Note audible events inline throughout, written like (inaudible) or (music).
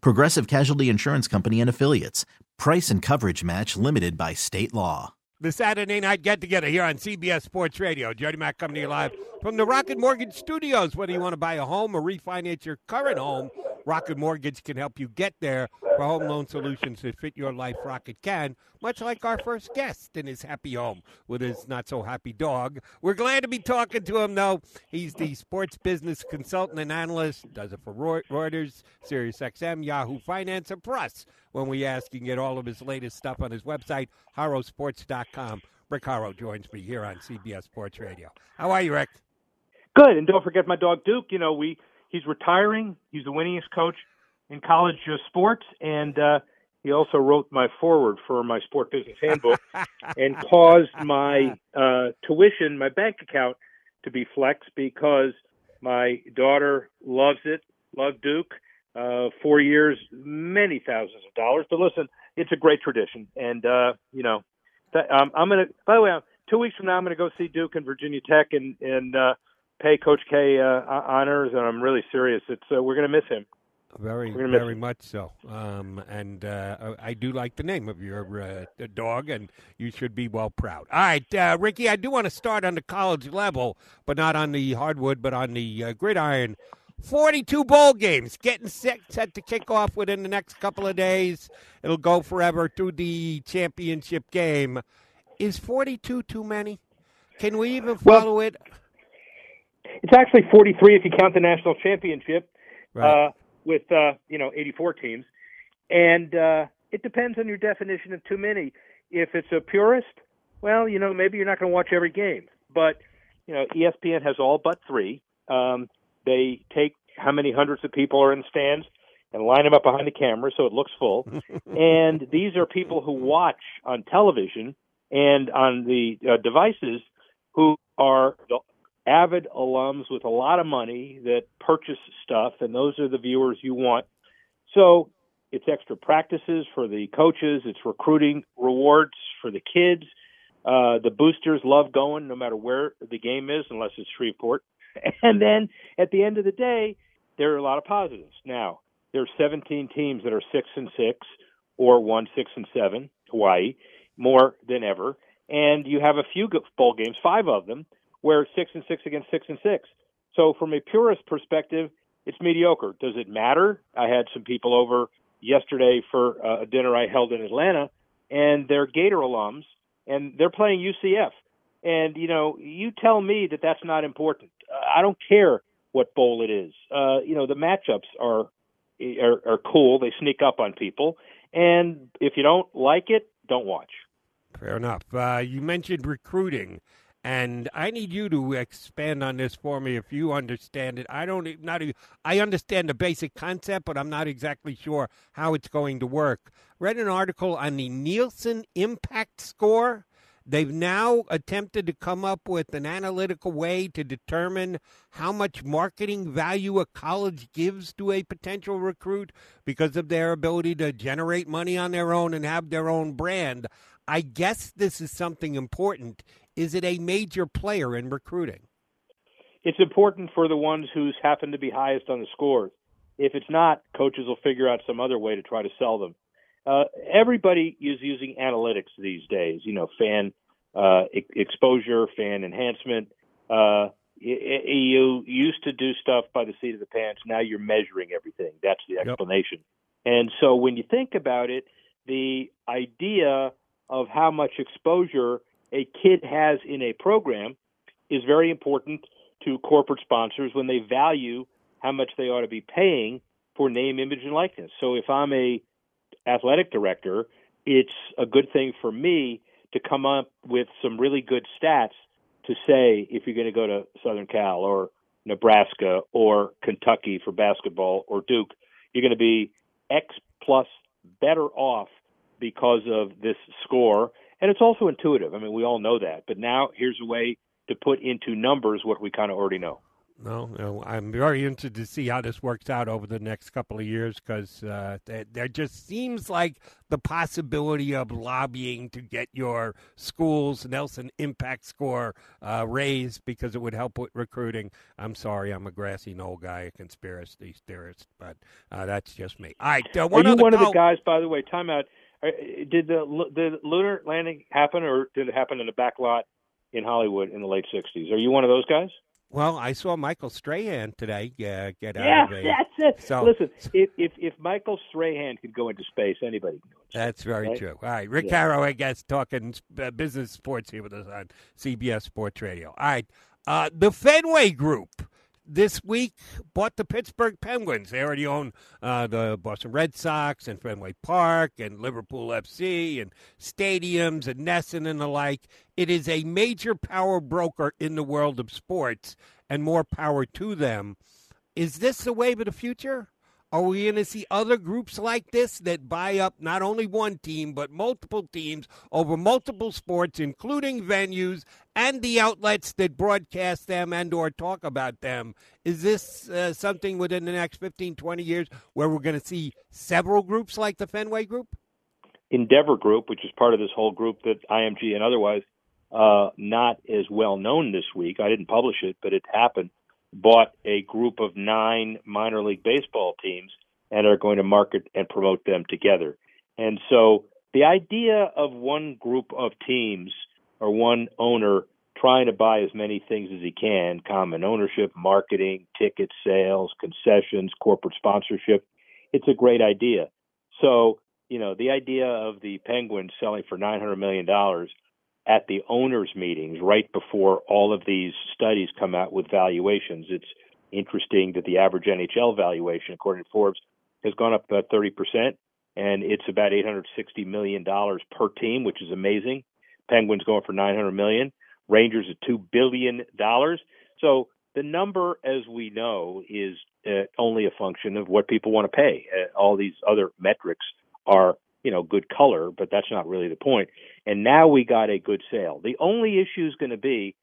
Progressive Casualty Insurance Company and Affiliates. Price and coverage match limited by state law. The Saturday night get together here on CBS Sports Radio. Jody Mac coming to you live from the Rocket Mortgage Studios. Whether you want to buy a home or refinance your current home, Rocket Mortgage can help you get there for home loan solutions that fit your life. Rocket can, much like our first guest in his happy home with his not so happy dog. We're glad to be talking to him, though. He's the sports business consultant and analyst, does it for Reuters, SiriusXM, Yahoo Finance, and Plus. When we ask, you get all of his latest stuff on his website, horrowsports.com. Rick Horrow joins me here on CBS Sports Radio. How are you, Rick? Good, and don't forget my dog Duke. You know, we he's retiring. He's the winningest coach in college uh, sports, and uh, he also wrote my foreword for my sport business handbook, (laughs) and caused my uh, tuition, my bank account, to be flexed because my daughter loves it, loved Duke. Uh, four years, many thousands of dollars. But listen, it's a great tradition, and uh, you know, that, um, I'm gonna. By the way, two weeks from now, I'm gonna go see Duke and Virginia Tech, and and uh, pay Coach K uh, honors, and I'm really serious. It's uh, we're going to miss him. Very, very much so. Um, and uh, I do like the name of your uh, dog, and you should be well proud. All right, uh, Ricky, I do want to start on the college level, but not on the hardwood, but on the uh, gridiron. 42 bowl games getting set, set to kick off within the next couple of days. It'll go forever through the championship game. Is 42 too many? Can we even follow well, it? It's actually 43 if you count the national championship, right. uh, with uh, you know 84 teams, and uh, it depends on your definition of too many. If it's a purist, well, you know maybe you're not going to watch every game, but you know ESPN has all but three. Um, they take how many hundreds of people are in the stands and line them up behind the camera so it looks full. (laughs) and these are people who watch on television and on the uh, devices who are the avid alums with a lot of money that purchase stuff, and those are the viewers you want. So it's extra practices for the coaches, it's recruiting rewards for the kids. Uh, the boosters love going no matter where the game is, unless it's Shreveport. (laughs) And then at the end of the day, there are a lot of positives. Now, there are 17 teams that are six and six or one six and seven, Hawaii, more than ever. And you have a few bowl games, five of them, where six and six against six and six. So from a purist perspective, it's mediocre. Does it matter? I had some people over yesterday for uh, a dinner I held in Atlanta, and they're Gator alums, and they're playing UCF. And you know, you tell me that that's not important. I don't care what bowl it is. Uh, you know, the matchups are, are are cool. They sneak up on people, and if you don't like it, don't watch. Fair enough. Uh, you mentioned recruiting. And I need you to expand on this for me if you understand it. I don't not I understand the basic concept, but I'm not exactly sure how it's going to work. Read an article on the Nielsen Impact Score. They've now attempted to come up with an analytical way to determine how much marketing value a college gives to a potential recruit because of their ability to generate money on their own and have their own brand. I guess this is something important is it a major player in recruiting? It's important for the ones who's happen to be highest on the scores. If it's not, coaches will figure out some other way to try to sell them. Uh, everybody is using analytics these days. You know, fan uh, e- exposure, fan enhancement. Uh, you used to do stuff by the seat of the pants. Now you're measuring everything. That's the explanation. Yep. And so when you think about it, the idea of how much exposure a kid has in a program is very important to corporate sponsors when they value how much they ought to be paying for name, image, and likeness. So if I'm a athletic director, it's a good thing for me to come up with some really good stats to say if you're going to go to Southern Cal or Nebraska or Kentucky for basketball or Duke, you're going to be X plus better off because of this score. And it's also intuitive. I mean, we all know that. But now here's a way to put into numbers what we kind of already know. No, no, I'm very interested to see how this works out over the next couple of years because uh, there, there, just seems like the possibility of lobbying to get your school's Nielsen Impact score uh, raised because it would help with recruiting. I'm sorry, I'm a grassy knoll guy, a conspiracy theorist, but uh, that's just me. All right, uh, one Are you one of the guys, by the way? Timeout. Uh, did the the lunar landing happen, or did it happen in the back lot in Hollywood in the late '60s? Are you one of those guys? Well, I saw Michael Strahan today uh, get out yeah, of a. that's it. So, Listen, if, if if Michael Strahan could go into space, anybody can go. Into that's space, very right? true. All right, Rick yeah. I guess, talking uh, business sports here with us on CBS Sports Radio. All right, uh, the Fenway Group this week bought the Pittsburgh Penguins. They already own uh, the Boston Red Sox and Fenway Park and Liverpool FC and stadiums and NESN and the like. It is a major power broker in the world of sports, and more power to them. Is this the wave of the future? Are we going to see other groups like this that buy up not only one team, but multiple teams over multiple sports, including venues and the outlets that broadcast them and or talk about them? Is this uh, something within the next 15, 20 years where we're going to see several groups like the Fenway Group? Endeavor Group, which is part of this whole group that IMG and otherwise uh, not as well known this week. I didn't publish it, but it happened bought a group of nine minor league baseball teams and are going to market and promote them together. And so the idea of one group of teams or one owner trying to buy as many things as he can common ownership, marketing, ticket sales, concessions, corporate sponsorship it's a great idea. So, you know, the idea of the Penguins selling for $900 million at the owners' meetings right before all of these studies come out with valuations. It's interesting that the average NHL valuation, according to Forbes, has gone up about 30%, and it's about $860 million per team, which is amazing. Penguins going for 900 million, Rangers at $2 billion. So the number, as we know, is uh, only a function of what people want to pay. Uh, all these other metrics are you know good color, but that's not really the point. And now we got a good sale. The only issue is going to be,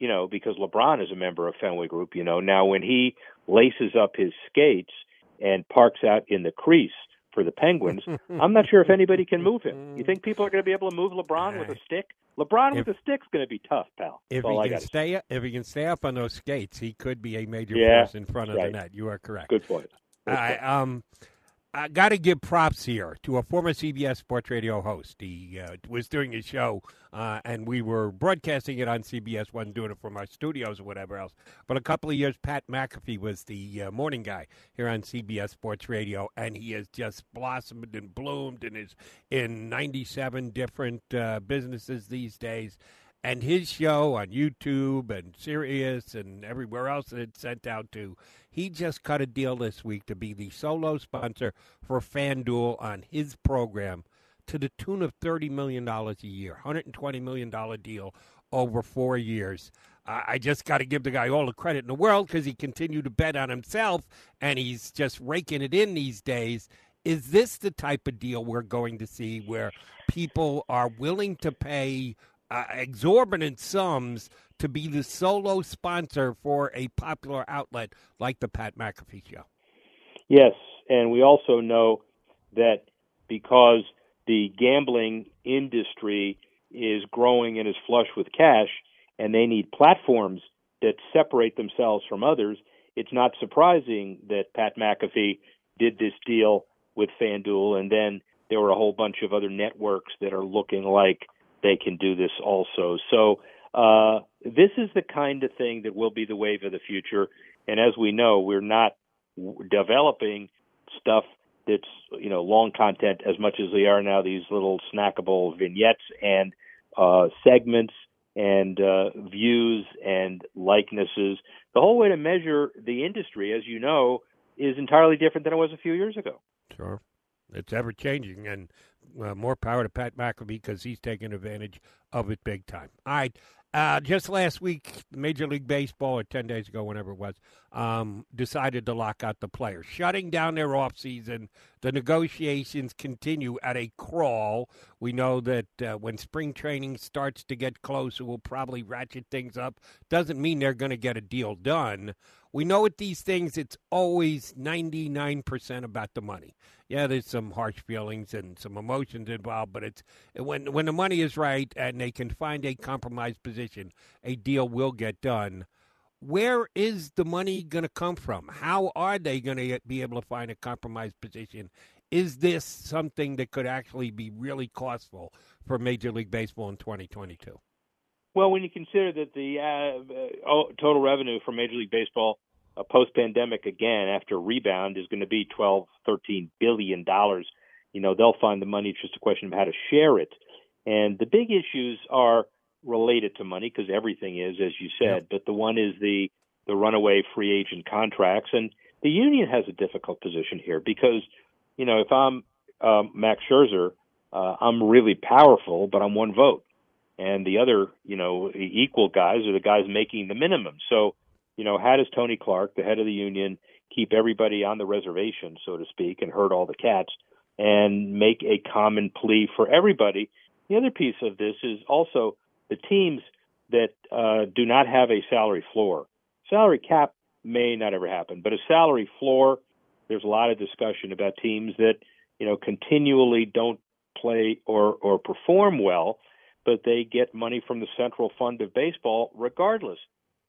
you know, because LeBron is a member of Fenway Group. You know, now when he laces up his skates and parks out in the crease for the Penguins, (laughs) I'm not sure if anybody can move him. You think people are going to be able to move LeBron with a stick? LeBron If- with a stick's going to be tough, pal. If That's he can stay, if he can stay up on those skates, he could be a major Yeah, force in front of right. the net. You are correct. Good point. Good I point. um, I got to give props here to a former CBS Sports Radio host. He uh, was doing his show, uh, and we were broadcasting it on CBS. wasn't doing it from our studios or whatever else. But a couple of years, Pat McAfee was the uh, morning guy here on CBS Sports Radio, and he has just blossomed and bloomed and is in ninety-seven different uh, businesses these days. And his show on YouTube and Sirius and everywhere else that it's sent out to, he just cut a deal this week to be the solo sponsor for FanDuel on his program to the tune of $30 million a year, $120 million deal over four years. I just got to give the guy all the credit in the world because he continued to bet on himself and he's just raking it in these days. Is this the type of deal we're going to see where people are willing to pay uh, exorbitant sums to be the solo sponsor for a popular outlet like the Pat McAfee show? Yes, and we also know that because the gambling industry is growing and is flush with cash, and they need platforms that separate themselves from others, it's not surprising that Pat McAfee did this deal with FanDuel, and then there were a whole bunch of other networks that are looking like they can do this also. So uh, this is the kind of thing that will be the wave of the future. And as we know, we're not developing stuff that's you know long content as much as they are now these little snackable vignettes and uh, segments and uh, views and likenesses. The whole way to measure the industry, as you know, is entirely different than it was a few years ago. Sure. It's ever changing, and uh, more power to Pat McAfee because he's taking advantage of it big time. All right. Uh, just last week, Major League Baseball, or 10 days ago, whenever it was, um, decided to lock out the players, shutting down their offseason. The negotiations continue at a crawl. We know that uh, when spring training starts to get closer, we'll probably ratchet things up. Doesn't mean they're going to get a deal done. We know with these things, it's always 99% about the money. Yeah, there's some harsh feelings and some emotions involved, but it's when when the money is right and they can find a compromise position, a deal will get done. Where is the money going to come from? How are they going to be able to find a compromise position? Is this something that could actually be really costful for Major League Baseball in 2022? Well, when you consider that the uh, uh total revenue for Major League Baseball uh, post pandemic again after rebound is going to be 12, 13 billion dollars, you know, they'll find the money. It's just a question of how to share it. And the big issues are related to money because everything is, as you said. But the one is the the runaway free agent contracts, and the union has a difficult position here because, you know, if I'm um, Max Scherzer, uh, I'm really powerful, but I'm one vote and the other, you know, equal guys are the guys making the minimum. So, you know, how does Tony Clark, the head of the union, keep everybody on the reservation, so to speak, and herd all the cats and make a common plea for everybody? The other piece of this is also the teams that uh, do not have a salary floor. Salary cap may not ever happen, but a salary floor, there's a lot of discussion about teams that, you know, continually don't play or, or perform well but they get money from the central fund of baseball regardless.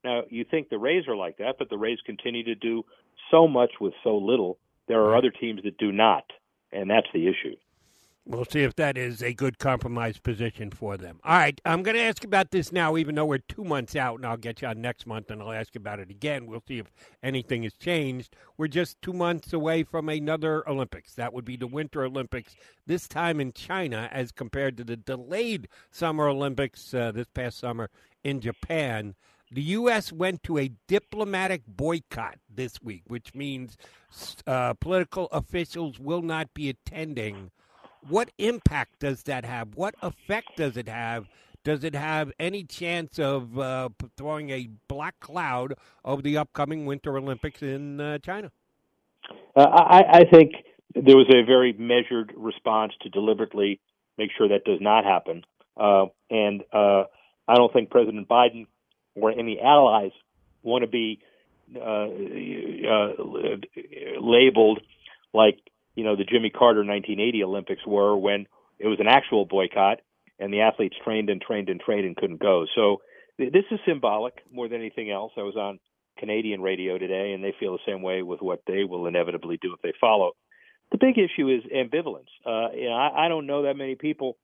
Now, you think the Rays are like that, but the Rays continue to do so much with so little. There are other teams that do not, and that's the issue. We'll see if that is a good compromise position for them. All right, I'm going to ask about this now, even though we're two months out, and I'll get you on next month, and I'll ask about it again. We'll see if anything has changed. We're just two months away from another Olympics. That would be the Winter Olympics, this time in China, as compared to the delayed Summer Olympics uh, this past summer in Japan. The U.S. went to a diplomatic boycott this week, which means uh, political officials will not be attending what impact does that have? What effect does it have? Does it have any chance of uh, throwing a black cloud over the upcoming Winter Olympics in uh, China? Uh, I, I think there was a very measured response to deliberately make sure that does not happen. Uh, and uh, I don't think President Biden or any allies want to be uh, labeled like you know the Jimmy Carter 1980 Olympics were when it was an actual boycott and the athletes trained and trained and trained and couldn't go. So th- this is symbolic more than anything else. I was on Canadian radio today, and they feel the same way with what they will inevitably do if they follow. The big issue is ambivalence. Uh, you know, I, I don't know that many people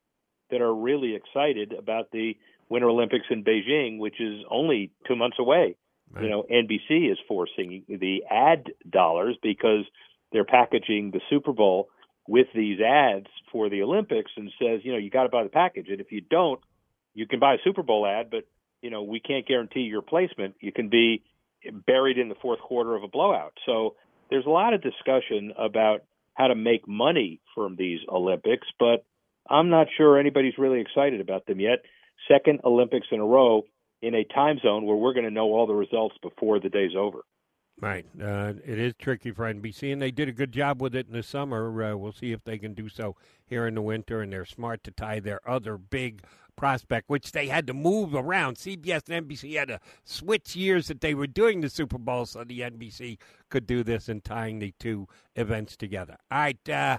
that are really excited about the Winter Olympics in Beijing, which is only two months away. Right. You know, NBC is forcing the ad dollars because they're packaging the Super Bowl with these ads for the Olympics and says, you know, you got to buy the package. And if you don't, you can buy a Super Bowl ad, but you know, we can't guarantee your placement. You can be buried in the fourth quarter of a blowout. So there's a lot of discussion about how to make money from these Olympics, but I'm not sure anybody's really excited about them yet. Second Olympics in a row in a time zone where we're going to know all the results before the day's over. Right. Uh, it is tricky for NBC, and they did a good job with it in the summer. Uh, we'll see if they can do so here in the winter, and they're smart to tie their other big prospect, which they had to move around. CBS and NBC had to switch years that they were doing the Super Bowl so the NBC could do this and tying the two events together. All right. Uh,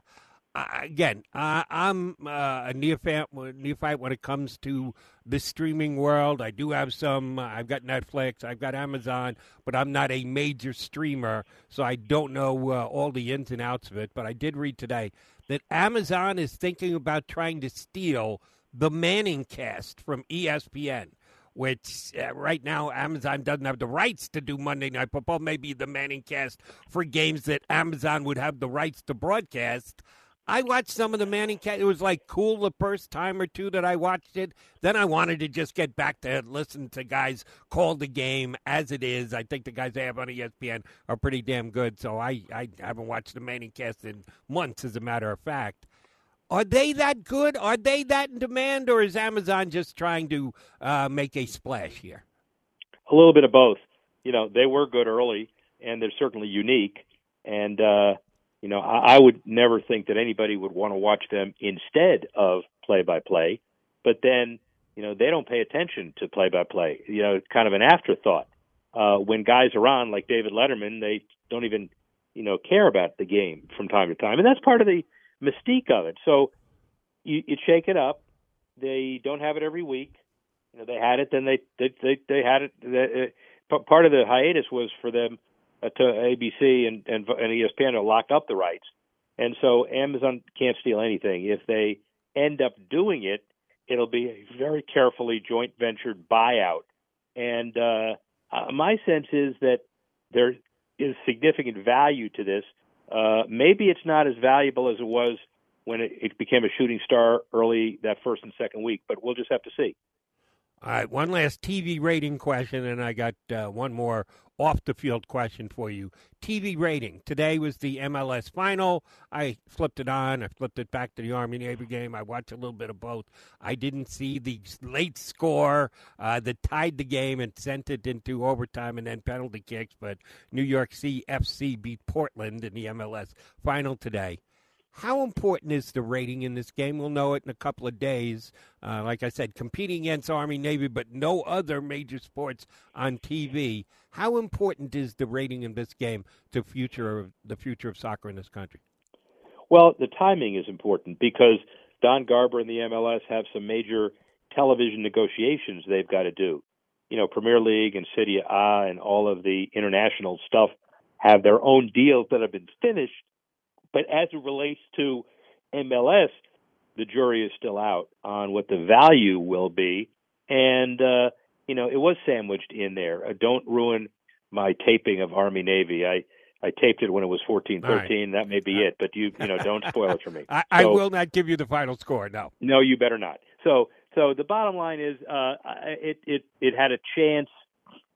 again, uh, I'm uh, a neophyte, neophyte when it comes to the streaming world. I do have some. Uh, I've got Netflix, I've got Amazon, but I'm not a major streamer, so I don't know uh, all the ins and outs of it. But I did read today that Amazon is thinking about trying to steal the Manning cast from ESPN which uh, right now Amazon doesn't have the rights to do Monday Night Football. Maybe the Manning cast for games that Amazon would have the rights to broadcast. I watched some of the Manning cast. It was like cool the first time or two that I watched it. Then I wanted to just get back to listen to guys call the game as it is. I think the guys they have on ESPN are pretty damn good. So I, I haven't watched the Manning cast in months, as a matter of fact. Are they that good? Are they that in demand, or is Amazon just trying to uh, make a splash here? A little bit of both. You know, they were good early, and they're certainly unique. And uh, you know, I, I would never think that anybody would want to watch them instead of play-by-play. But then, you know, they don't pay attention to play-by-play. You know, it's kind of an afterthought. Uh, when guys are on, like David Letterman, they don't even, you know, care about the game from time to time, and that's part of the mystique of it. So you, you shake it up. They don't have it every week. You know, they had it, then they they they, they had it. They, uh, part of the hiatus was for them to ABC and, and and ESPN to lock up the rights, and so Amazon can't steal anything. If they end up doing it, it'll be a very carefully joint ventured buyout. And uh, uh, my sense is that there is significant value to this uh, maybe it's not as valuable as it was when it, it became a shooting star early that first and second week, but we'll just have to see. All right, one last TV rating question, and I got uh, one more off the field question for you. TV rating. Today was the MLS final. I flipped it on. I flipped it back to the Army Navy game. I watched a little bit of both. I didn't see the late score uh, that tied the game and sent it into overtime and then penalty kicks, but New York CFC beat Portland in the MLS final today. How important is the rating in this game? We'll know it in a couple of days. Uh, like I said, competing against Army Navy, but no other major sports on TV. How important is the rating in this game to future of the future of soccer in this country? Well, the timing is important because Don Garber and the MLS have some major television negotiations they've got to do. You know, Premier League and Serie A and all of the international stuff have their own deals that have been finished but as it relates to MLS, the jury is still out on what the value will be. And, uh, you know, it was sandwiched in there. Uh, don't ruin my taping of Army Navy. I, I taped it when it was 14 13. Right. That may be it, but you, you know, don't spoil it for me. (laughs) I, I will not give you the final score. No. No, you better not. So, so the bottom line is, uh, it, it, it had a chance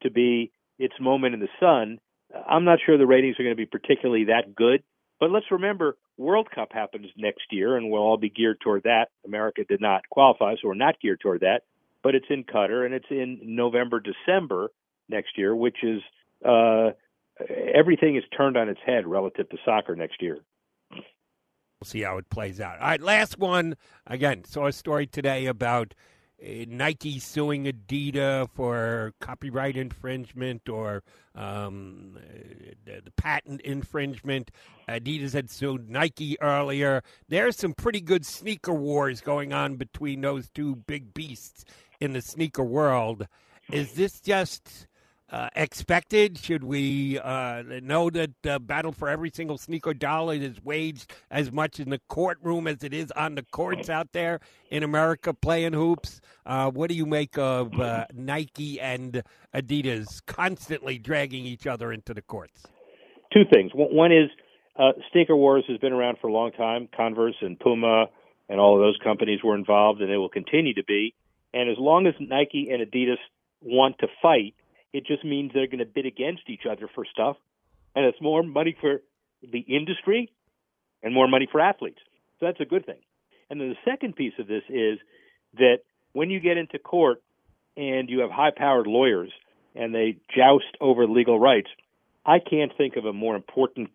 to be its moment in the sun. I'm not sure the ratings are going to be particularly that good. But let's remember, World Cup happens next year, and we'll all be geared toward that. America did not qualify, so we're not geared toward that. But it's in Qatar, and it's in November, December next year, which is uh, everything is turned on its head relative to soccer next year. We'll see how it plays out. All right, last one. Again, saw a story today about Nike suing Adidas for copyright infringement or um, the, the, patent infringement. Adidas had sued Nike earlier. There's some pretty good sneaker wars going on between those two big beasts in the sneaker world. Is this just uh, expected? Should we uh, know that the battle for every single sneaker dollar is waged as much in the courtroom as it is on the courts out there in America playing hoops? Uh, what do you make of uh, Nike and Adidas constantly dragging each other into the courts? Two things. One is uh, sneaker wars has been around for a long time. Converse and Puma and all of those companies were involved, and they will continue to be. And as long as Nike and Adidas want to fight, it just means they're going to bid against each other for stuff, and it's more money for the industry and more money for athletes. So that's a good thing. And then the second piece of this is that when you get into court and you have high-powered lawyers and they joust over legal rights, I can't think of a more important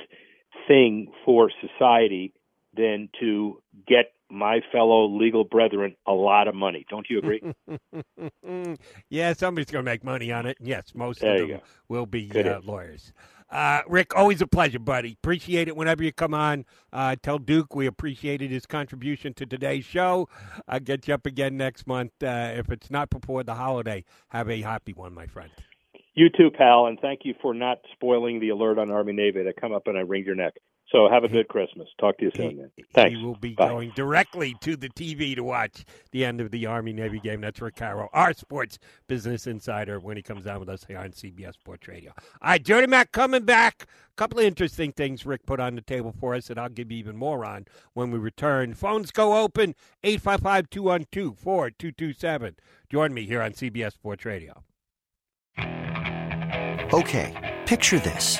thing for society than to get my fellow legal brethren a lot of money. Don't you agree? (laughs) yeah, somebody's going to make money on it. Yes, most there of them will be uh, lawyers. Uh, Rick, always a pleasure, buddy. Appreciate it whenever you come on. Uh, tell Duke we appreciated his contribution to today's show. I'll get you up again next month. Uh, if it's not before the holiday, have a happy one, my friend. You too, pal, and thank you for not spoiling the alert on Army Navy. to come up and I wring your neck. So have a good Christmas. Talk to you soon, man. Thanks. He will be Bye. going directly to the TV to watch the end of the Army Navy game. That's Rick Horrow, our sports business insider, when he comes on with us here on CBS Sports Radio. All right, Jody Mac coming back. A couple of interesting things Rick put on the table for us that I'll give you even more on when we return. Phones go open 855 212 4227. Join me here on CBS Sports Radio. Okay, picture this.